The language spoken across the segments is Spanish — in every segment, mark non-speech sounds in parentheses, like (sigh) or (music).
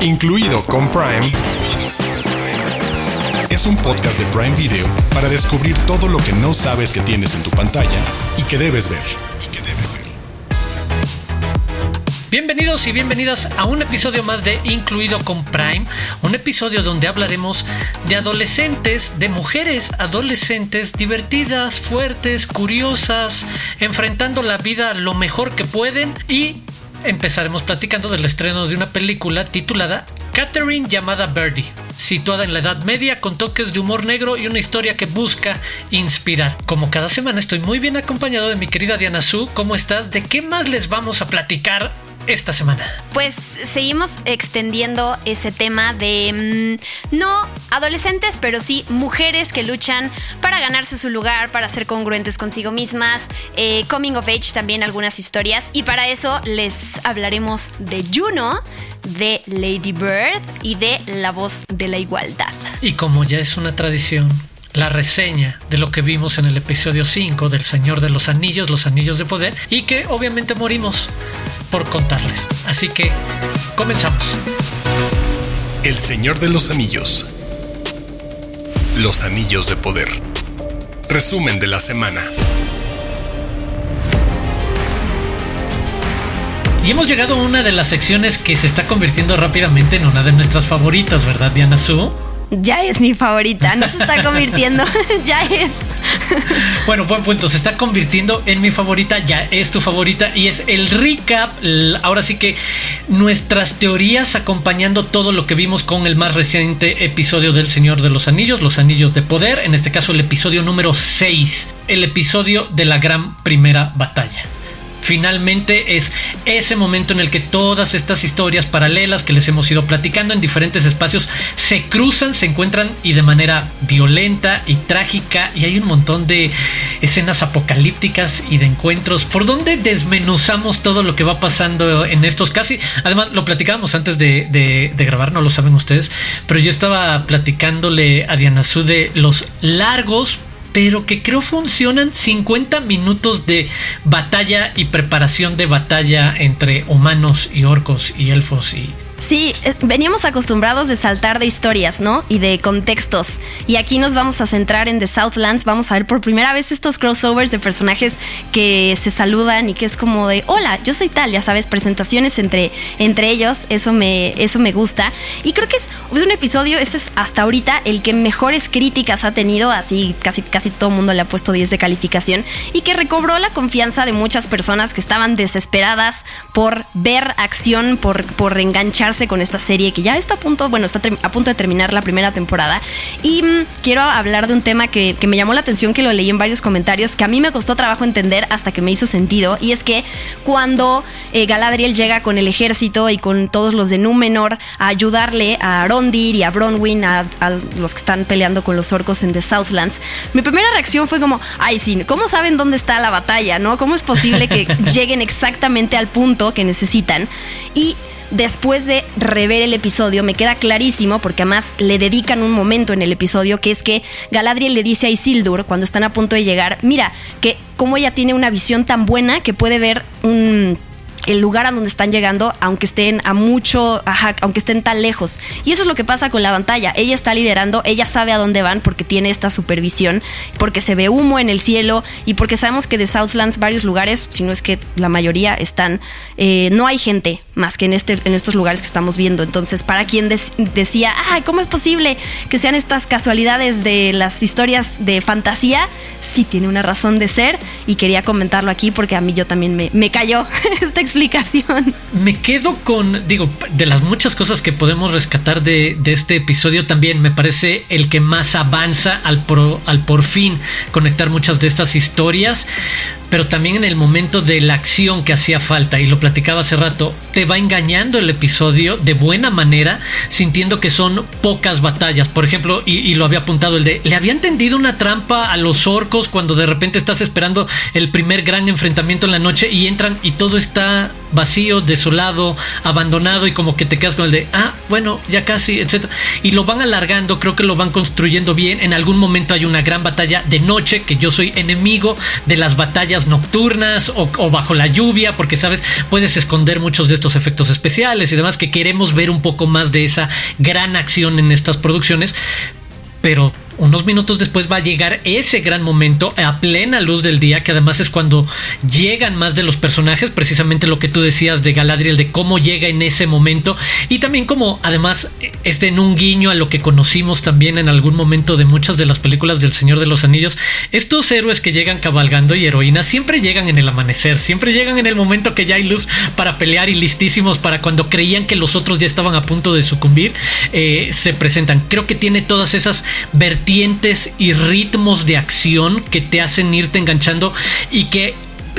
incluido con Prime, es un podcast de Prime Video para descubrir todo lo que no sabes que tienes en tu pantalla y que debes ver. Bienvenidos y bienvenidas a un episodio más de Incluido con Prime, un episodio donde hablaremos de adolescentes, de mujeres adolescentes divertidas, fuertes, curiosas, enfrentando la vida lo mejor que pueden y empezaremos platicando del estreno de una película titulada Catherine llamada Birdie, situada en la Edad Media con toques de humor negro y una historia que busca inspirar. Como cada semana estoy muy bien acompañado de mi querida Diana Su, ¿cómo estás? ¿De qué más les vamos a platicar esta semana? Pues seguimos extendiendo ese tema de mm, no adolescentes, pero sí mujeres que luchan para ganarse su lugar, para ser congruentes consigo mismas, eh, coming of age también algunas historias y para eso les hablaremos de Juno de Lady Bird y de La voz de la igualdad. Y como ya es una tradición, la reseña de lo que vimos en el episodio 5 del Señor de los Anillos, los Anillos de Poder, y que obviamente morimos por contarles. Así que comenzamos. El Señor de los Anillos. Los Anillos de Poder. Resumen de la semana. Y hemos llegado a una de las secciones que se está convirtiendo rápidamente en una de nuestras favoritas, ¿verdad, Diana Su? Ya es mi favorita, no se está (laughs) convirtiendo, (laughs) ya es. Bueno, buen punto, se está convirtiendo en mi favorita, ya es tu favorita y es el recap, ahora sí que nuestras teorías acompañando todo lo que vimos con el más reciente episodio del Señor de los Anillos, los Anillos de Poder, en este caso el episodio número 6, el episodio de la gran primera batalla finalmente es ese momento en el que todas estas historias paralelas que les hemos ido platicando en diferentes espacios se cruzan, se encuentran y de manera violenta y trágica y hay un montón de escenas apocalípticas y de encuentros por donde desmenuzamos todo lo que va pasando en estos casi, además lo platicábamos antes de, grabar, no lo saben ustedes, pero yo estaba platicándole a Diana Su de los largos pero que creo funcionan 50 minutos de batalla y preparación de batalla entre humanos y orcos y elfos y Sí, eh, veníamos acostumbrados de saltar de historias, ¿no? Y de contextos. Y aquí nos vamos a centrar en The Southlands. Vamos a ver por primera vez estos crossovers de personajes que se saludan y que es como de, hola, yo soy tal, ya sabes, presentaciones entre, entre ellos. Eso me, eso me gusta. Y creo que es, un episodio, este es hasta ahorita el que mejores críticas ha tenido. Así casi, casi todo el mundo le ha puesto 10 de calificación. Y que recobró la confianza de muchas personas que estaban desesperadas por ver acción, por, por enganchar con esta serie que ya está a punto, bueno, está a punto de terminar la primera temporada. Y mm, quiero hablar de un tema que, me llamó la atención, que lo leí en varios comentarios, que a mí me costó trabajo entender hasta que me hizo sentido. Y es que cuando eh, Galadriel llega con el ejército y con todos los de Númenor a ayudarle a Rondir y a Bronwyn, a, a los que están peleando con los orcos en The Southlands, mi primera reacción fue como, ay, sí, ¿cómo saben dónde está la batalla? ¿No? ¿Cómo es posible que (laughs) lleguen exactamente al punto que necesitan? Y después de rever el episodio, me queda clarísimo, porque además le dedican un momento en el episodio, que es que Galadriel le dice a Isildur, cuando están a punto de llegar, mira, que como ella tiene una visión tan buena que puede ver un el lugar a donde están llegando, aunque estén a mucho, aunque estén tan lejos. Y eso es lo que pasa con la pantalla. Ella está liderando, ella sabe a dónde van porque tiene esta supervisión, porque se ve humo en el cielo y porque sabemos que de Southlands varios lugares, si no es que la mayoría están, eh, no hay gente más que en, este, en estos lugares que estamos viendo. Entonces, para quien decía, ay, ¿cómo es posible que sean estas casualidades de las historias de fantasía? Sí tiene una razón de ser y quería comentarlo aquí porque a mí yo también me, me cayó (laughs) esta explicación me quedo con, digo, de las muchas cosas que podemos rescatar de, este episodio también, me parece el que más avanza al, al por fin conectar muchas de estas historias pero también en el momento de la acción que hacía falta, y lo platicaba hace rato, te va engañando el episodio de buena manera, sintiendo que son pocas batallas. Por ejemplo, y, lo había apuntado el de, le habían tendido una trampa a los orcos cuando de repente estás esperando el primer gran enfrentamiento en la noche y entran y todo está vacío, desolado, abandonado y como que te quedas con el de, ah, bueno, ya casi, etcétera. Y lo van alargando, creo que lo van construyendo bien. En algún momento hay una gran batalla de noche, que yo soy enemigo de las batallas nocturnas o, o bajo la lluvia, porque sabes, puedes esconder muchos de estos efectos especiales y demás que queremos ver un poco más de esa gran acción en estas producciones. Pero unos minutos después va a llegar ese gran momento a plena luz del día, que además es cuando llegan más de los personajes, precisamente lo que tú decías de Galadriel, de cómo llega en ese momento, y también como además este en un guiño a lo que conocimos también en algún momento de muchas de las películas del Señor de los Anillos, estos héroes que llegan cabalgando y heroínas siempre llegan en el amanecer, siempre llegan en el momento que ya hay luz para pelear y listísimos para cuando creían que los otros ya estaban a punto de sucumbir, eh, se presentan. Creo que tiene todas esas vertientes y ritmos de acción que te hacen irte enganchando y que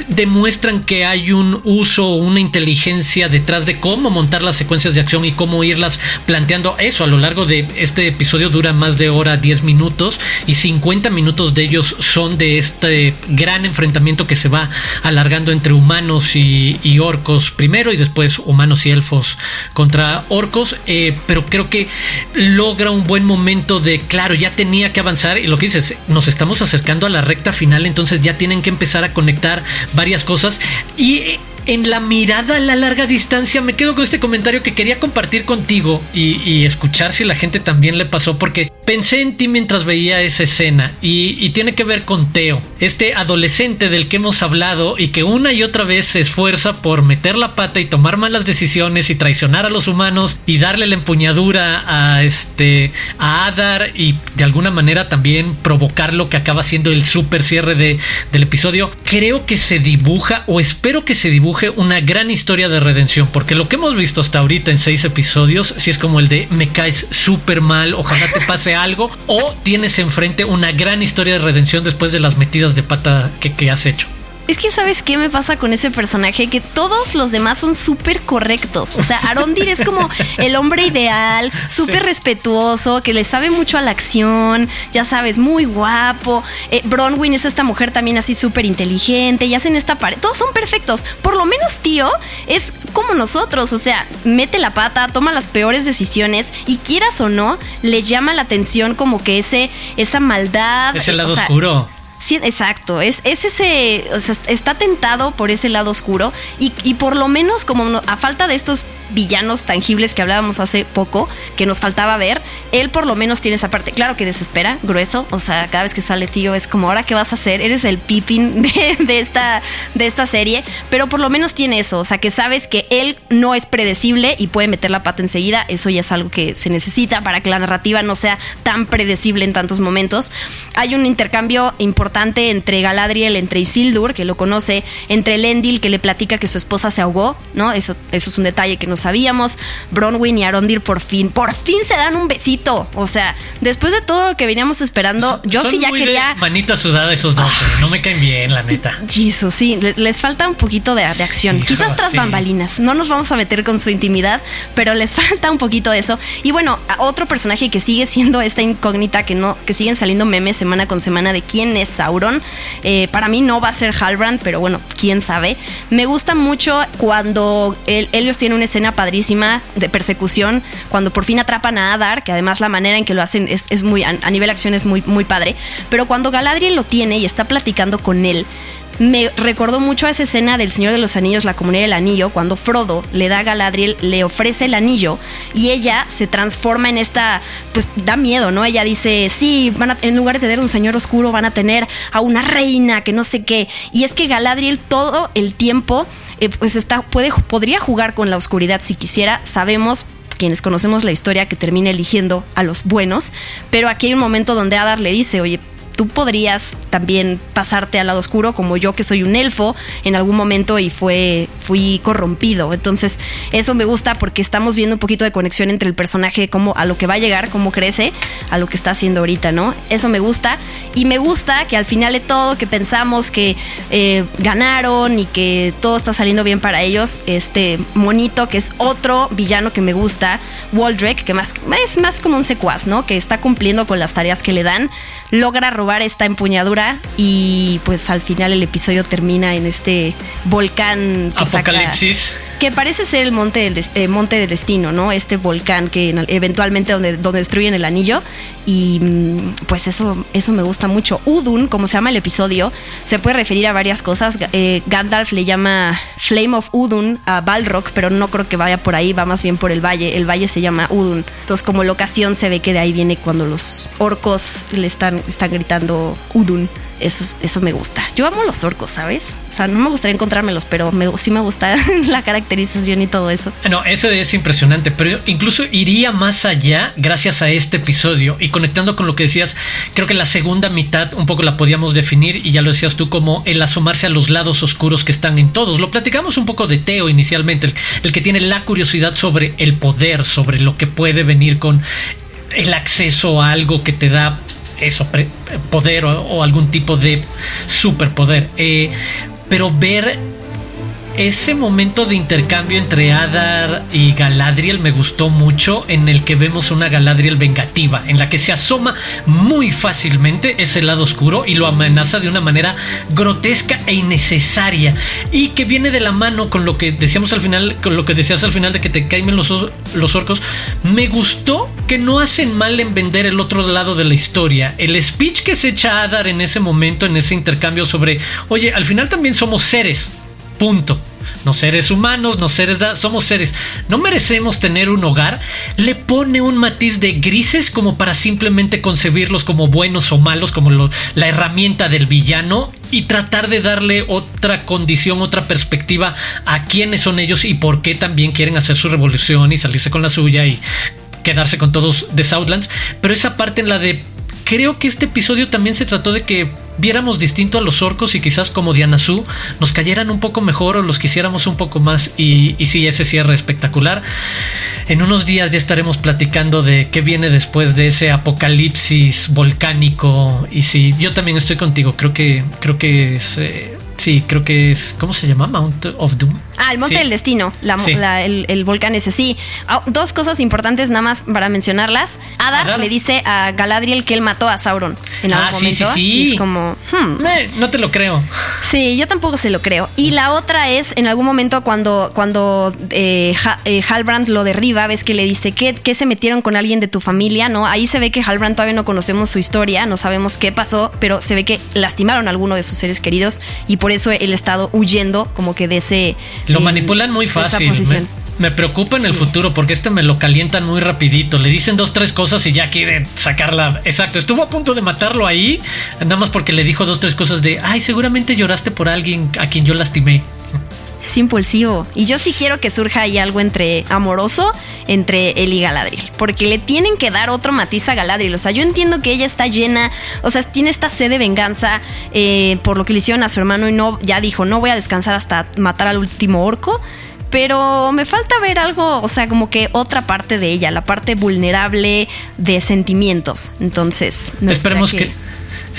demuestran que hay un uso, una inteligencia detrás de cómo montar las secuencias de acción y cómo irlas planteando. Eso a lo largo de este episodio dura más de hora 10 minutos y 50 minutos de ellos son de este gran enfrentamiento que se va alargando entre humanos y, orcos primero y después humanos y elfos contra orcos. Eh, pero creo que logra un buen momento de, claro, ya tenía que avanzar y lo que dices, nos estamos acercando a la recta final, entonces ya tienen que empezar a conectar varias cosas. Y en la mirada a la larga distancia me quedo con este comentario que quería compartir contigo y, escuchar si la gente también le pasó porque pensé en ti mientras veía esa escena y, tiene que ver con Teo, este adolescente del que hemos hablado y que una y otra vez se esfuerza por meter la pata y tomar malas decisiones y traicionar a los humanos y darle la empuñadura a este a Adar y de alguna manera también provocar lo que acaba siendo el super cierre de, del episodio. Creo que se dibuja o espero que se dibuje una gran historia de redención, porque lo que hemos visto hasta ahorita en seis episodios, si es como el de me caes súper mal, ojalá te pase algo, o tienes enfrente una gran historia de redención después de las metidas de pata que, que has hecho. Es que, ¿sabes qué me pasa con ese personaje? Que todos los demás son súper correctos. O sea, Arondir es como el hombre ideal, súper respetuoso, que le sabe mucho a la acción, ya sabes, muy guapo. Eh, Bronwyn es esta mujer también así súper inteligente y hacen esta pared. Todos son perfectos. Por lo menos, tío, es como nosotros. O sea, mete la pata, toma las peores decisiones y quieras o no, le llama la atención como que ese, esa maldad. Es el lado oscuro. Sí, exacto. Es, es ese. Está tentado por ese lado oscuro. Y, por lo menos, como a falta de estos villanos tangibles que hablábamos hace poco, que nos faltaba ver, él por lo menos tiene esa parte. Claro que desespera, grueso. O sea, cada vez que sale tío es como, ¿ahora qué vas a hacer? Eres el pipín (laughs) de, esta, de esta serie. Pero por lo menos tiene eso. O sea, que sabes que él no es predecible y puede meter la pata enseguida. Eso ya es algo que se necesita para que la narrativa no sea tan predecible en tantos momentos. Hay un intercambio importante entre Galadriel, entre Isildur, que lo conoce, entre Lendil, que le platica que su esposa se ahogó, ¿no? Eso, eso es un detalle que nos sabíamos. Bronwyn y Arondir por fin, por fin se dan un besito. O sea, después de todo lo que veníamos esperando, yo sí ya quería. manita sudada esos dos, no me caen bien, la neta. Jesus, sí, les falta un poquito de, acción. Quizás tras bambalinas. No nos vamos a meter con su intimidad, pero les (laughs) falta un poquito de eso. Y bueno, otro personaje que sigue siendo esta incógnita que no, que siguen saliendo memes semana con semana de quién es Sauron. Eh, para mí no va a ser Halbrand, pero bueno, quién sabe. Me gusta mucho cuando ellos tienen una escena padrísima de persecución cuando por fin atrapan a Adar, que además la manera en que lo hacen es, muy, a, nivel acción es muy, muy padre. Pero cuando Galadriel lo tiene y está platicando con él, me recordó mucho a esa escena del Señor de los Anillos, la comunidad del anillo, cuando Frodo le da a Galadriel, le ofrece el anillo y ella se transforma en esta, pues da miedo, ¿no? Ella dice, sí, van en lugar de tener un señor oscuro, van a tener a una reina, que no sé qué. Y es que Galadriel todo el tiempo, eh, pues está, puede, podría jugar con la oscuridad si quisiera, sabemos quienes conocemos la historia que termina eligiendo a los buenos, pero aquí hay un momento donde Adar le dice, oye, tú podrías también pasarte al lado oscuro, como yo que soy un elfo en algún momento y fue, fui corrompido. Entonces, eso me gusta porque estamos viendo un poquito de conexión entre el personaje, como a lo que va a llegar, cómo crece, a lo que está haciendo ahorita, ¿no? Eso me gusta. Y me gusta que al final de todo, que pensamos que eh, ganaron y que todo está saliendo bien para ellos, este monito, que es otro villano que me gusta, Waldrek, que más, es más como un secuaz, ¿no? Que está cumpliendo con las tareas que le dan, logra robar esta empuñadura y pues al final el episodio termina en este volcán Apocalipsis. Que parece ser el monte del, eh, monte del destino, ¿no? Este volcán que eventualmente donde, donde destruyen el anillo y mm, pues eso, eso me gusta mucho. Udun, como se llama el episodio, se puede referir a varias cosas. Eh, Gandalf le llama Flame of Udun a Balrog, pero no creo que vaya por ahí, va más bien por el valle. El valle se llama Udun. Entonces, como locación se ve que de ahí viene cuando los orcos le están, están gritando Udun eso, eso me gusta. Yo amo los orcos, ¿sabes? O sea, no me gustaría encontrármelos, pero me, sí me gusta (laughs) la y todo eso. No, eso es impresionante, pero incluso iría más allá gracias a este episodio y conectando con lo que decías, creo que la segunda mitad un poco la podíamos definir y ya lo decías tú como el asomarse a los lados oscuros que están en todos. Lo platicamos un poco de Teo inicialmente, el, el que tiene la curiosidad sobre el poder, sobre lo que puede venir con el acceso a algo que te da eso, poder o, algún tipo de superpoder. Eh, pero ver ese momento de intercambio entre Adar y Galadriel me gustó mucho, en el que vemos una Galadriel vengativa, en la que se asoma muy fácilmente ese lado oscuro y lo amenaza de una manera grotesca e innecesaria, y que viene de la mano con lo que decíamos al final, con lo que decías al final de que te caen los, los orcos. Me gustó que no hacen mal en vender el otro lado de la historia. El speech que se echa Adar en ese momento, en ese intercambio sobre, oye, al final también somos seres Punto. No seres humanos, no seres, somos seres. No merecemos tener un hogar. Le pone un matiz de grises como para simplemente concebirlos como buenos o malos, como la herramienta del villano y tratar de darle otra condición, otra perspectiva a quiénes son ellos y por qué también quieren hacer su revolución y salirse con la suya y quedarse con todos de Southlands. Pero esa parte en la de creo que este episodio también se trató de que viéramos distinto a los orcos y quizás como Diana Su nos cayeran un poco mejor o los quisiéramos un poco más. Y, y sí, ese cierre espectacular. En unos días ya estaremos platicando de qué viene después de ese apocalipsis volcánico. Y sí, yo también estoy contigo. Creo que creo que es. Eh, Sí, creo que es. ¿Cómo se llama? Mount of Doom. Ah, el Monte del Destino, el, volcán ese. Sí. Ah, dos cosas importantes nada más para mencionarlas. Adar, le dice a Galadriel que él mató a Sauron en algún ah, sí, Sí, sí. es como. Hmm. no te lo creo. Sí, yo tampoco se lo creo. Y la otra es en algún momento cuando, cuando eh, eh, Halbrand lo derriba, ves que le dice que, que se metieron con alguien de tu familia, ¿no? Ahí se ve que Halbrand todavía no conocemos su historia, no sabemos qué pasó, pero se ve que lastimaron a alguno de sus seres queridos y por eso el estado huyendo como que de ese... Lo manipulan muy fácil. Me, preocupa en el futuro porque este me lo calientan muy rapidito. Le dicen dos, tres cosas y ya quiere sacarla. Exacto, estuvo a punto de matarlo ahí, nada más porque le dijo dos, tres cosas de, ay, seguramente lloraste por alguien a quien yo lastimé es impulsivo. Y yo sí quiero que surja ahí algo entre amoroso entre él y Galadriel. Porque le tienen que dar otro matiz a Galadriel. O sea, yo entiendo que ella está llena, o sea, tiene esta sed de venganza eh, por lo que le hicieron a su hermano y no, ya dijo, no voy a descansar hasta matar al último orco. Pero me falta ver algo, o sea, como que otra parte de ella, la parte vulnerable de sentimientos. Entonces, no esperemos que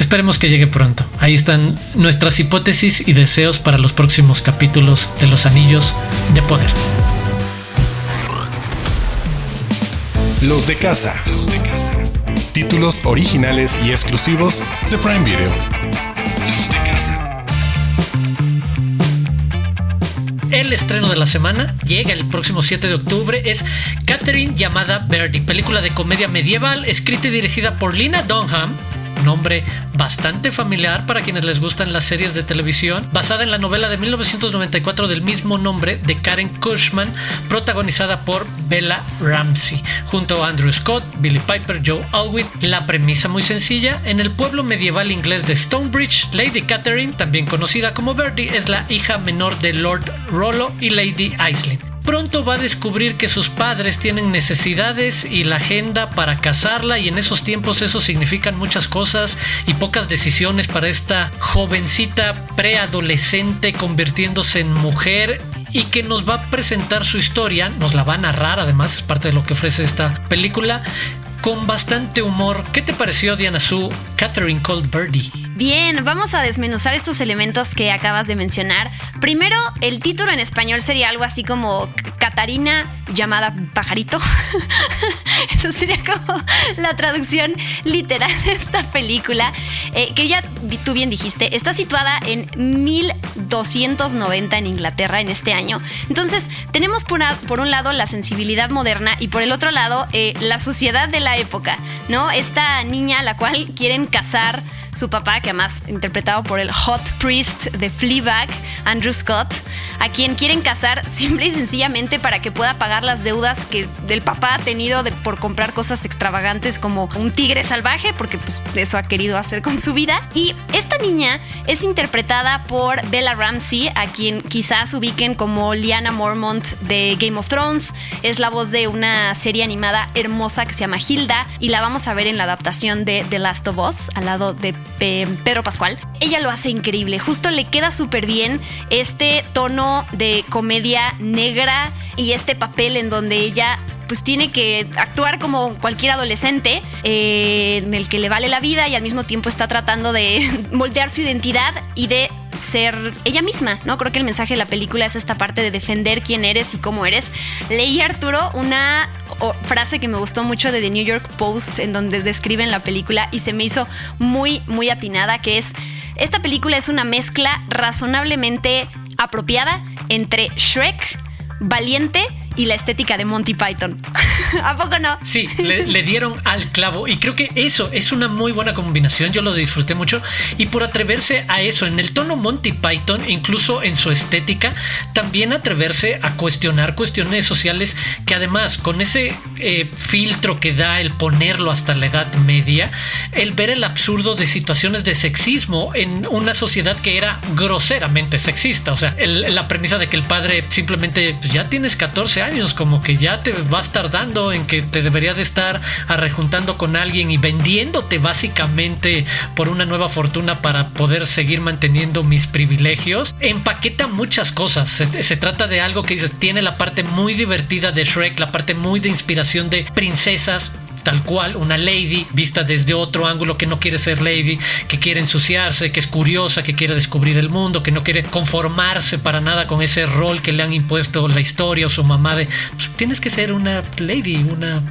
Esperemos que llegue pronto. Ahí están nuestras hipótesis y deseos para los próximos capítulos de Los Anillos de Poder. Los de casa. Los de casa. Títulos originales y exclusivos de Prime Video. Los de casa. El estreno de la semana llega el próximo 7 de octubre. Es Catherine llamada Verdi, película de comedia medieval escrita y dirigida por Lina Dunham nombre bastante familiar para quienes les gustan las series de televisión, basada en la novela de 1994 del mismo nombre de Karen Cushman, protagonizada por Bella Ramsey, junto a Andrew Scott, Billy Piper, Joe Alwyn. La premisa muy sencilla, en el pueblo medieval inglés de Stonebridge, Lady Catherine, también conocida como Bertie, es la hija menor de Lord Rollo y Lady Aisling pronto va a descubrir que sus padres tienen necesidades y la agenda para casarla y en esos tiempos eso significan muchas cosas y pocas decisiones para esta jovencita preadolescente convirtiéndose en mujer y que nos va a presentar su historia, nos la va a narrar, además es parte de lo que ofrece esta película, con bastante humor. ¿Qué te pareció, Diana Su, Catherine Cold Birdie? Bien, vamos a desmenuzar estos elementos que acabas de mencionar. Primero, el título en español sería algo así como Catarina llamada pajarito. (laughs) Eso sería como la traducción literal de esta película, eh, que ya tú bien dijiste, está situada en 1290 en Inglaterra en este año. Entonces, tenemos por, por un lado la sensibilidad moderna y por el otro lado eh, la sociedad de la época, ¿no? Esta niña a la cual quieren casar su papá, que además interpretado por el hot priest de Fleabag, Andrew Scott, a quien quieren casar (laughs) simple y sencillamente para que pueda pagar las deudas que el papá ha tenido de, por comprar cosas extravagantes como un tigre salvaje, porque pues eso ha querido hacer con su vida. Y esta niña es interpretada por Bella Ramsey, a quien quizás ubiquen como Liana Mormont de Game of Thrones. Es la voz de una serie animada hermosa que se llama Hilda y la vamos a ver en la adaptación de The Last of Us al lado de Pedro Pascual. Ella lo hace increíble, justo le queda súper bien este tono de comedia negra y este papel en donde ella pues tiene que actuar como cualquier adolescente eh, en el que le vale la vida y al mismo tiempo está tratando de (laughs) moldear su identidad y de ser ella misma, ¿no? Creo que el mensaje de la película es esta parte de defender quién eres y cómo eres. Leí Arturo una frase que me gustó mucho de The New York Post en donde describen la película y se me hizo muy, muy atinada, que es, esta película es una mezcla razonablemente apropiada entre Shrek, Valiente y la estética de Monty Python. (laughs) ¿A poco no? Sí, le, dieron al clavo y creo que eso es una muy buena combinación, yo lo disfruté mucho y por atreverse a eso, en el tono Monty Python, incluso en su estética, también atreverse a cuestionar cuestiones sociales que además con ese eh, filtro que da el ponerlo hasta la edad media, el ver el absurdo de situaciones de sexismo en una sociedad que era groseramente sexista, o sea, la premisa de que el padre simplemente pues, ya tienes 14 años, como que ya te vas tardando en que te debería de estar arrejuntando con alguien y vendiéndote básicamente por una nueva fortuna para poder seguir manteniendo mis privilegios, empaqueta muchas cosas. Se, trata de algo que tiene la parte muy divertida de Shrek, la parte muy de inspiración de princesas tal cual, una lady vista desde otro ángulo que no quiere ser lady, que quiere ensuciarse, que es curiosa, que quiere descubrir el mundo, que no quiere conformarse para nada con ese rol que le han impuesto la historia o su mamá de pues, tienes que ser una lady, una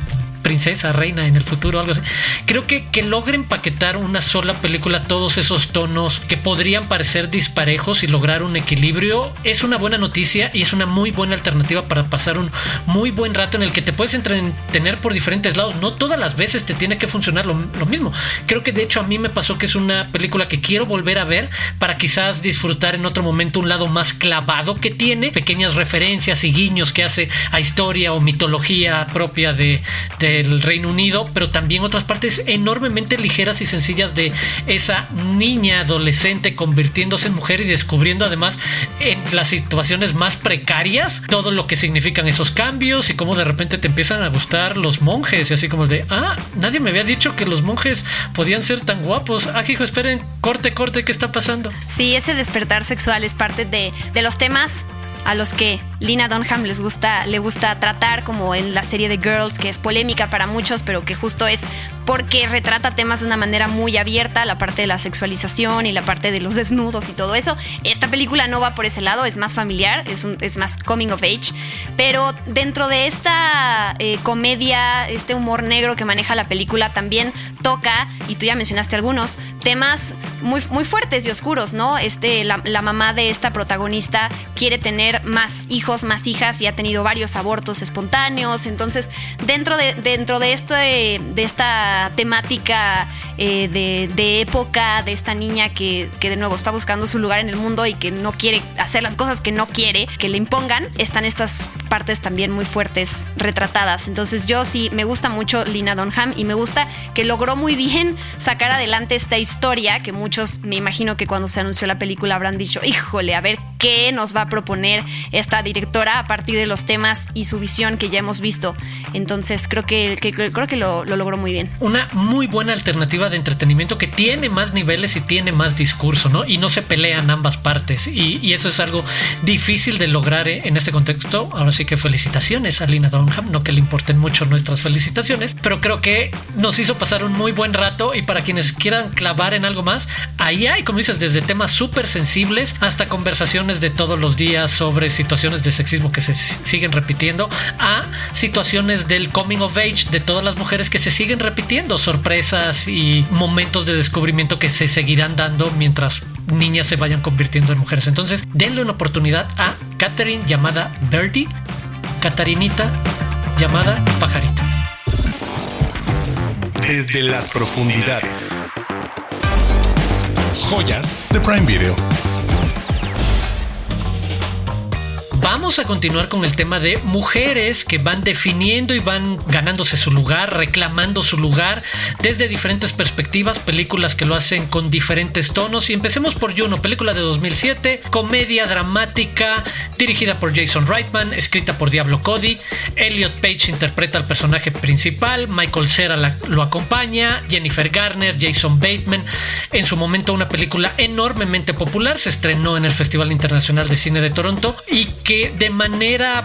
princesa, reina en el futuro, algo así. Creo que que logre empaquetar una sola película todos esos tonos que podrían parecer disparejos y lograr un equilibrio es una buena noticia y es una muy buena alternativa para pasar un muy buen rato en el que te puedes entretener por diferentes lados. No todas las veces te tiene que funcionar lo mismo. Creo que de hecho a mí me pasó que es una película que quiero volver a ver para quizás disfrutar en otro momento un lado más clavado que tiene, pequeñas referencias y guiños que hace a historia o mitología propia de del Reino Unido, pero también otras partes enormemente ligeras y sencillas de esa niña adolescente convirtiéndose en mujer y descubriendo además en las situaciones más precarias todo lo que significan esos cambios y cómo de repente te empiezan a gustar los monjes y así como de, ah, nadie me había dicho que los monjes podían ser tan guapos. Ah, hijo, esperen, corte, corte, ¿qué está pasando? Sí, ese despertar sexual es parte de, de los temas a los que Lina Dunham les gusta, le gusta tratar, como en la serie de Girls, que es polémica para muchos, pero que justo es porque retrata temas de una manera muy abierta, la parte de la sexualización y la parte de los desnudos y todo eso. Esta película no va por ese lado, es más familiar, es, es más coming of age, pero dentro de esta eh, comedia, este humor negro que maneja la película, también toca, y tú ya mencionaste algunos, temas muy, muy fuertes y oscuros, ¿no? Este, la, la mamá de esta protagonista quiere tener más hijos, más hijas y ha tenido varios abortos espontáneos. Entonces, dentro de, dentro de, esto, de, esta temática eh, de, época de esta niña que, que, de nuevo está buscando su lugar en el mundo y que no quiere hacer las cosas que no quiere, que le impongan, están estas partes también muy fuertes retratadas. Entonces, yo sí me gusta mucho Lina Dunham y me gusta que logró muy bien sacar adelante esta historia que muchos me imagino que cuando se anunció la película habrán dicho, híjole, a ver qué nos va a proponer esta directora a partir de los temas y su visión que ya hemos visto. Entonces creo que, creo que lo, logró muy bien. Una muy buena alternativa de entretenimiento que tiene más niveles y tiene más discurso, ¿no? Y no se pelean ambas partes. Y, eso es algo difícil de lograr en este contexto. Ahora sí que felicitaciones a Lina Dunham, no que le importen mucho nuestras felicitaciones, pero creo que nos hizo pasar un muy buen rato y para quienes quieran clavar en algo más, ahí hay, como dices, desde temas súper sensibles hasta conversaciones de todos los días sobre situaciones de sexismo que se siguen repitiendo a situaciones del coming of age de todas las mujeres que se siguen repitiendo, sorpresas y momentos de descubrimiento que se seguirán dando mientras niñas se vayan convirtiendo en mujeres. Entonces, denle una oportunidad a Catherine llamada Birdie, Catarinita llamada Pajarita. Desde las profundidades. Joyas de Prime Video. Vamos a continuar con el tema de mujeres que van definiendo y van ganándose su lugar, reclamando su lugar desde diferentes perspectivas, películas que lo hacen con diferentes tonos. Y empecemos por Juno, película de 2007, comedia dramática, dirigida por Jason Reitman, escrita por Diablo Cody. Elliot Page interpreta al personaje principal, Michael Cera lo acompaña, Jennifer Garner, Jason Bateman. En su momento una película enormemente popular, se estrenó en el Festival Internacional de Cine de Toronto y que de manera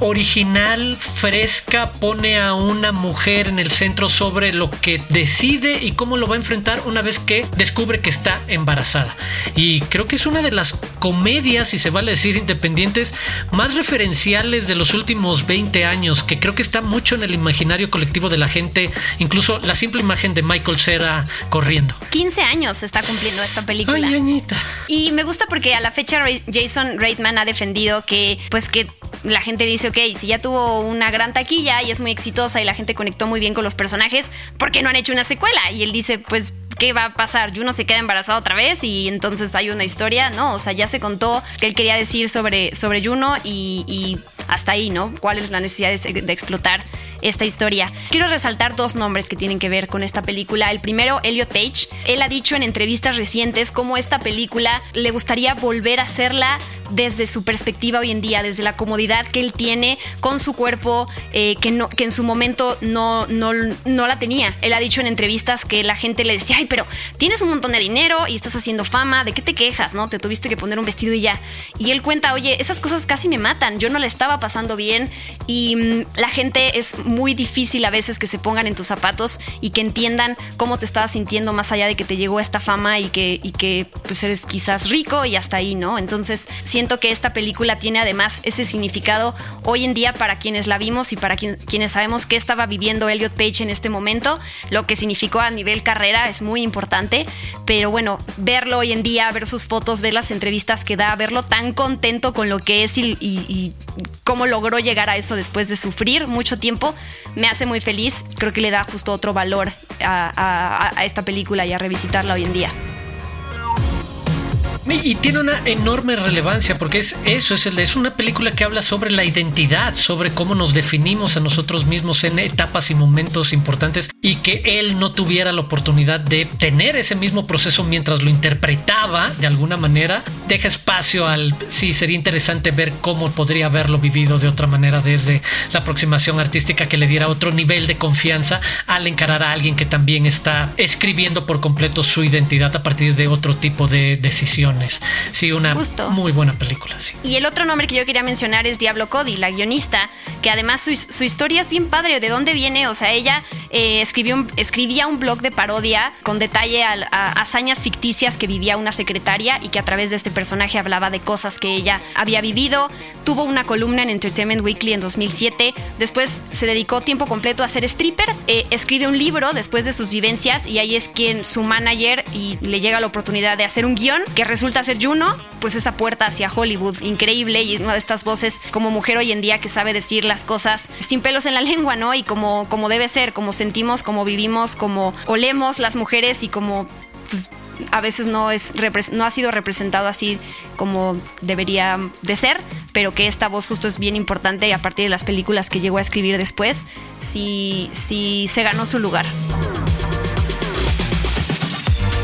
original, fresca, pone a una mujer en el centro sobre lo que decide y cómo lo va a enfrentar una vez que descubre que está embarazada. Y creo que es una de las comedias, si se vale decir independientes, más referenciales de los últimos 20 años, que creo que está mucho en el imaginario colectivo de la gente, incluso la simple imagen de Michael Cera corriendo. 15 años está cumpliendo esta película. Ay, Y me gusta porque a la fecha Jason Reitman ha defendido que pues que la gente dice, ok, si ya tuvo una gran taquilla y es muy exitosa y la gente conectó muy bien con los personajes, ¿por qué no han hecho una secuela? Y él dice, pues ¿qué va a pasar? Juno se queda embarazada otra vez y entonces hay una historia, ¿no? O sea, ya se contó que él quería decir sobre, sobre Juno y, hasta ahí, ¿no? ¿Cuál es la necesidad de, de, explotar esta historia? Quiero resaltar dos nombres que tienen que ver con esta película. El primero, Elliot Page. Él ha dicho en entrevistas recientes cómo esta película le gustaría volver a hacerla desde su perspectiva hoy en día, desde la comodidad que él tiene con su cuerpo, eh, que, no, que en su momento no, no, no, la tenía. Él ha dicho en entrevistas que la gente le decía, ay, pero tienes un montón de dinero y estás haciendo fama, ¿de qué te quejas? ¿No? Te tuviste que poner un vestido y ya. Y él cuenta, oye, esas cosas casi me matan, yo no la estaba pasando bien y mm, la gente es muy difícil a veces que se pongan en tus zapatos y que entiendan cómo te estabas sintiendo más allá de que te llegó esta fama y que, y que pues eres quizás rico y hasta ahí, ¿no? Entonces, si siento que esta película tiene además ese significado hoy en día para quienes la vimos y para quienes sabemos qué estaba viviendo Elliot Page en este momento, lo que significó a nivel carrera es muy importante, pero bueno, verlo hoy en día, ver sus fotos, ver las entrevistas que da, verlo tan contento con lo que es y, cómo logró llegar a eso después de sufrir mucho tiempo, me hace muy feliz, creo que le da justo otro valor a esta película y a revisitarla hoy en día. Y tiene una enorme relevancia porque es eso, es, es una película que habla sobre la identidad, sobre cómo nos definimos a nosotros mismos en etapas y momentos importantes y que él no tuviera la oportunidad de tener ese mismo proceso mientras lo interpretaba de alguna manera, deja espacio al, sí, sería interesante ver cómo podría haberlo vivido de otra manera desde la aproximación artística que le diera otro nivel de confianza al encarar a alguien que también está escribiendo por completo su identidad a partir de otro tipo de decisiones. Sí, una muy buena película. Sí. Y el otro nombre que yo quería mencionar es Diablo Cody, la guionista, que además su, historia es bien padre. ¿De dónde viene? O sea, ella eh, escribió escribía un blog de parodia con detalle a, hazañas ficticias que vivía una secretaria y que a través de este personaje hablaba de cosas que ella había vivido. Tuvo una columna en Entertainment Weekly en 2007. Después se dedicó tiempo completo a ser stripper. Eh, escribe un libro después de sus vivencias y ahí es quien su manager y le llega la oportunidad de hacer un guion que resulta ser Juno, pues esa puerta hacia Hollywood, increíble y una de estas voces como mujer hoy en día que sabe decir las cosas sin pelos en la (laughs) lengua, ¿no? Y como, como debe ser, como sentimos, como vivimos, como olemos las mujeres y como pues, a veces no, es, no ha sido representado así como debería de ser, pero que esta voz justo es bien importante y a partir de las películas que llegó a escribir después, sí, sí se ganó su lugar.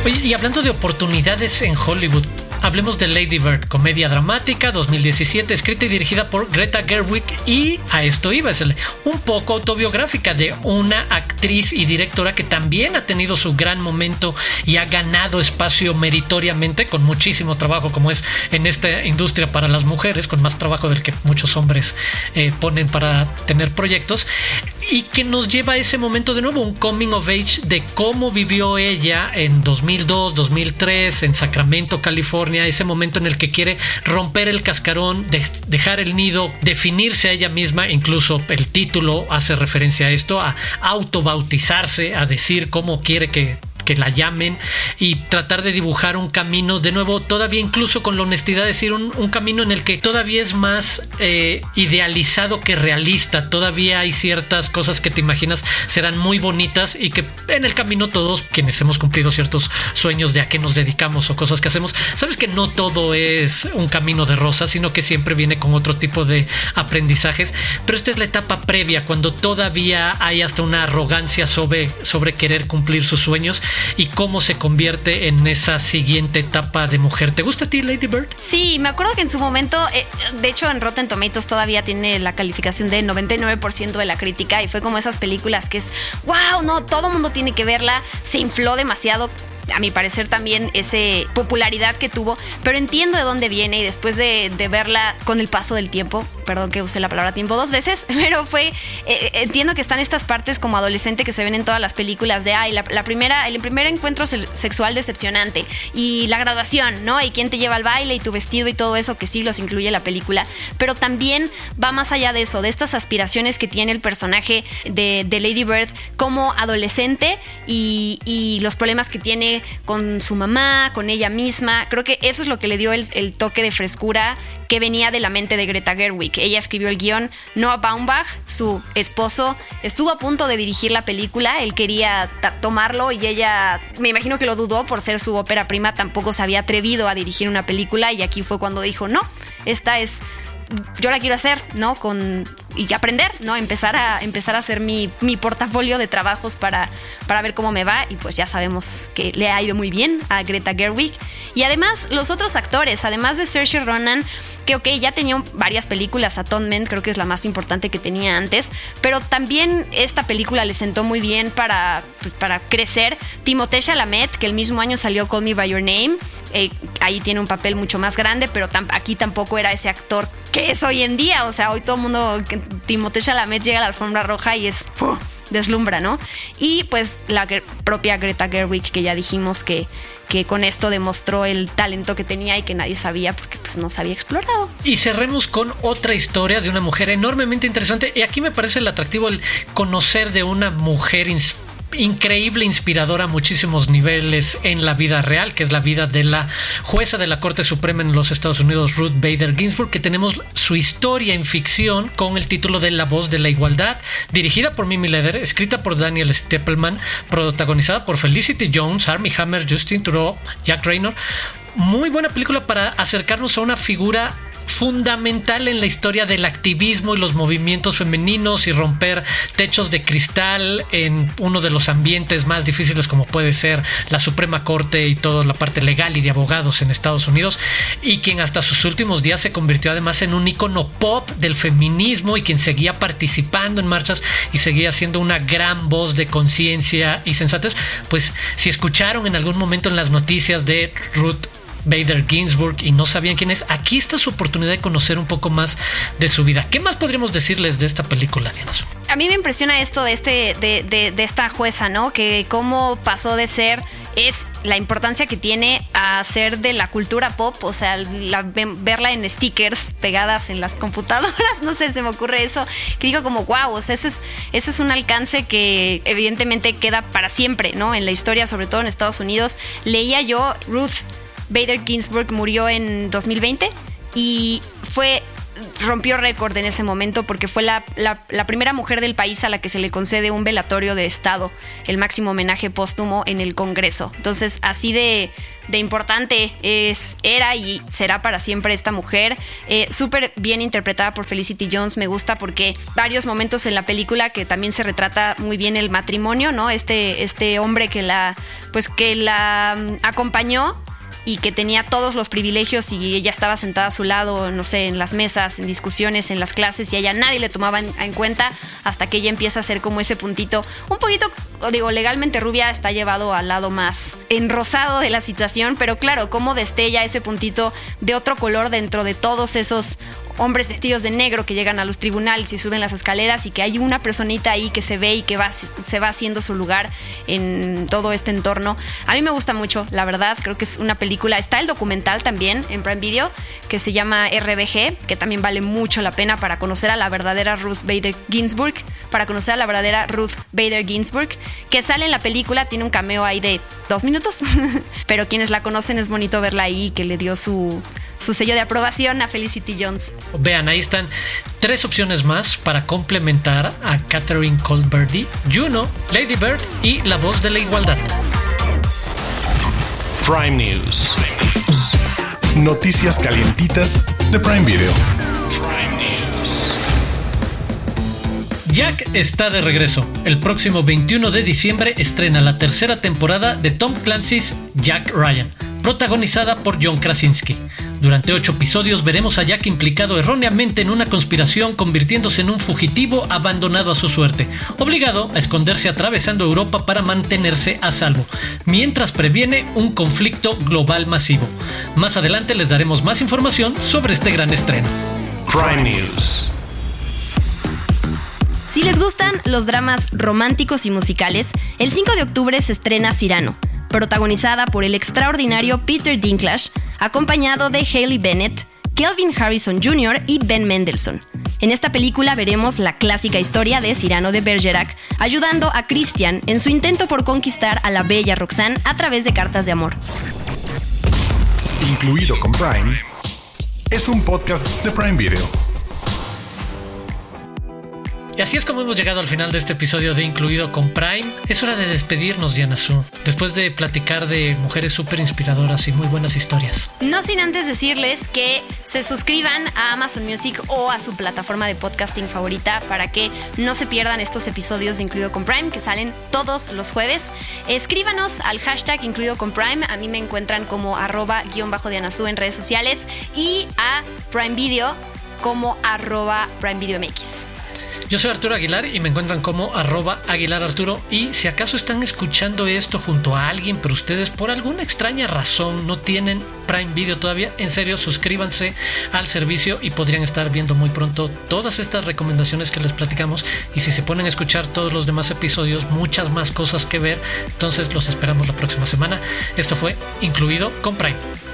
Oye, y hablando de oportunidades en Hollywood, hablemos de Lady Bird, comedia dramática 2017, escrita y dirigida por Greta Gerwig y a esto iba, es un poco autobiográfica de una actriz y directora que también ha tenido su gran momento y ha ganado espacio meritoriamente con muchísimo trabajo como es en esta industria para las mujeres, con más trabajo del que muchos hombres eh, ponen para tener proyectos y que nos lleva a ese momento de nuevo, un coming of age de cómo vivió ella en 2002, 2003 en Sacramento, California, ese momento en el que quiere romper el cascarón, dejar el nido, definirse a ella misma, incluso el título hace referencia a esto, a autobautizarse, a decir cómo quiere que que la llamen y tratar de dibujar un camino, de nuevo, todavía incluso con la honestidad, de decir un, camino en el que todavía es más eh, idealizado que realista, todavía hay ciertas cosas que te imaginas serán muy bonitas y que en el camino todos quienes hemos cumplido ciertos sueños de a qué nos dedicamos o cosas que hacemos, sabes que no todo es un camino de rosas, sino que siempre viene con otro tipo de aprendizajes, pero esta es la etapa previa, cuando todavía hay hasta una arrogancia sobre, sobre querer cumplir sus sueños y cómo se convierte en esa siguiente etapa de mujer. ¿Te gusta a ti Lady Bird? Sí, me acuerdo que en su momento, eh, de hecho en Rotten Tomatoes todavía tiene la calificación de 99% de la crítica y fue como esas películas que es, wow, no, todo mundo tiene que verla, se infló demasiado a mi parecer también ese popularidad que tuvo, pero entiendo de dónde viene y después de, verla con el paso del tiempo, perdón que use la palabra tiempo dos veces, (laughs) pero fue, eh, entiendo que están estas partes como adolescente que se ven en todas las películas de, ay, la, primera, el primer encuentro sexual decepcionante y la graduación, ¿no? Y quién te lleva al baile y tu vestido y todo eso que sí los incluye la película, pero también va más allá de eso, de estas aspiraciones que tiene el personaje de, Lady Bird como adolescente y, y los problemas que tiene con su mamá, con ella misma. Creo que eso es lo que le dio el, toque de frescura que venía de la mente de Greta Gerwig. Ella escribió el guion. Noah Baumbach, su esposo, estuvo a punto de dirigir la película. Él quería tomarlo y ella, me imagino que lo dudó por ser su ópera prima. Tampoco se había atrevido a dirigir una película y aquí fue cuando dijo, no, esta es yo la quiero hacer, ¿no? Con, y aprender, ¿no? Empezar a, empezar a hacer mi, mi portafolio de trabajos para, para ver cómo me va. Y pues ya sabemos que le ha ido muy bien a Greta Gerwig. Y además, los otros actores, además de Saoirse Ronan, que ok, ya tenía varias películas, Atonement creo que es la más importante que tenía antes, pero también esta película le sentó muy bien para, pues, para crecer. Timothée Chalamet, que el mismo año salió Call Me By Your Name, eh, ahí tiene un papel mucho más grande, pero aquí tampoco era ese actor que es hoy en día. O sea, hoy todo el mundo, Timothée Chalamet llega a la alfombra roja y es deslumbra, ¿no? Y pues la propia Greta Gerwig, que ya dijimos que, que con esto demostró el talento que tenía y que nadie sabía porque pues no se había explorado. Y cerremos con otra historia de una mujer enormemente interesante. Y aquí me parece el atractivo el conocer de una mujer inspirada increíble, inspiradora a muchísimos niveles en la vida real, que es la vida de la jueza de la Corte Suprema en los Estados Unidos, Ruth Bader Ginsburg, que tenemos su historia en ficción con el título de La voz de la igualdad, dirigida por Mimi Leder, escrita por Daniel Steppelman, protagonizada por Felicity Jones, Armie Hammer, Justin Trudeau, Jack Raynor. Muy buena película para acercarnos a una figura fundamental en la historia del activismo y los movimientos femeninos y romper techos de cristal en uno de los ambientes más difíciles como puede ser la Suprema Corte y toda la parte legal y de abogados en Estados Unidos y quien hasta sus últimos días se convirtió además en un icono pop del feminismo y quien seguía participando en marchas y seguía siendo una gran voz de conciencia y sensatez, pues si escucharon en algún momento en las noticias de Ruth Bader Ginsburg y no sabían quién es, aquí está su oportunidad de conocer un poco más de su vida. ¿Qué más podríamos decirles de esta película, Diana? A mí me impresiona esto de, este, de, esta jueza, ¿no? Que cómo pasó de ser es la importancia que tiene a ser de la cultura pop, o sea, verla en stickers pegadas en las computadoras, (laughs) no sé, se me ocurre eso, que digo como, wow, o sea, eso es, eso es un alcance que evidentemente queda para siempre, ¿no? En la historia, sobre todo en Estados Unidos. Leía yo Ruth Bader Ginsburg murió en 2020 y fue rompió récord en ese momento porque fue la, primera mujer del país a la que se le concede un velatorio de Estado, el máximo homenaje póstumo en el Congreso. Entonces, así de, importante es, era y será para siempre esta mujer. Eh, Súper bien interpretada por Felicity Jones, me gusta porque varios momentos en la película que también se retrata muy bien el matrimonio, ¿no? Este, este hombre que la, pues que la mm, acompañó y que tenía todos los privilegios y ella estaba sentada a su lado, no sé, en las mesas, en discusiones, en las clases y a ella nadie le tomaba en, en cuenta hasta que ella empieza a ser como ese puntito, un poquito, digo, legalmente rubia está llevado al lado más enrosado de la situación, pero claro, cómo destella ese puntito de otro color dentro de todos esos hombres vestidos de negro que llegan a los tribunales y suben las escaleras y que hay una personita ahí que se ve y que va, se va haciendo su lugar en todo este entorno. A mí me gusta mucho, la verdad, creo que es una película. Está el documental también en Prime Video que se llama RBG, que también vale mucho la pena para conocer a la verdadera Ruth Bader Ginsburg, para conocer a la verdadera Ruth Bader Ginsburg, que sale en la película, tiene un cameo ahí de dos minutos, (laughs) pero quienes la conocen es bonito verla ahí, que le dio su su sello de aprobación a Felicity Jones. Vean, ahí están tres opciones más para complementar a Catherine Colberdy, Juno, Lady Bird y La Voz de la Igualdad. Prime News. Noticias calientitas de Prime Video. Jack está de regreso. El próximo 21 de diciembre estrena la tercera temporada de Tom Clancy's Jack Ryan protagonizada por John Krasinski. Durante ocho episodios veremos a Jack implicado erróneamente en una conspiración convirtiéndose en un fugitivo abandonado a su suerte, obligado a esconderse atravesando Europa para mantenerse a salvo, mientras previene un conflicto global masivo. Más adelante les daremos más información sobre este gran estreno. Prime News. Si les gustan los dramas románticos y musicales, el 5 de octubre se estrena Cirano protagonizada por el extraordinario Peter Dinklage, acompañado de Haley Bennett, Kelvin Harrison Jr. y Ben Mendelssohn. En esta película veremos la clásica historia de Cyrano de Bergerac ayudando a Christian en su intento por conquistar a la bella Roxanne a través de cartas de amor. Incluido con Prime, es un podcast de Prime Video. Y así es como hemos llegado al final de este episodio de Incluido con Prime. Es hora de despedirnos, Diana Su, después de platicar de mujeres súper inspiradoras y muy buenas historias. No sin antes decirles que se suscriban a Amazon Music o a su plataforma de podcasting favorita para que no se pierdan estos episodios de Incluido con Prime que salen todos los jueves. Escríbanos al hashtag Incluido con Prime. A mí me encuentran como arroba guion bajo Diana Su en redes sociales y a Prime Video como arroba Prime Video MX. Yo soy Arturo Aguilar y me encuentran como arroba Aguilar Arturo. Y si acaso están escuchando esto junto a alguien, pero ustedes por alguna extraña razón no tienen Prime Video todavía, en serio, suscríbanse al servicio y podrían estar viendo muy pronto todas estas recomendaciones que les platicamos. Y si se ponen a escuchar todos los demás episodios, muchas más cosas que ver. Entonces los esperamos la próxima semana. Esto fue incluido con Prime.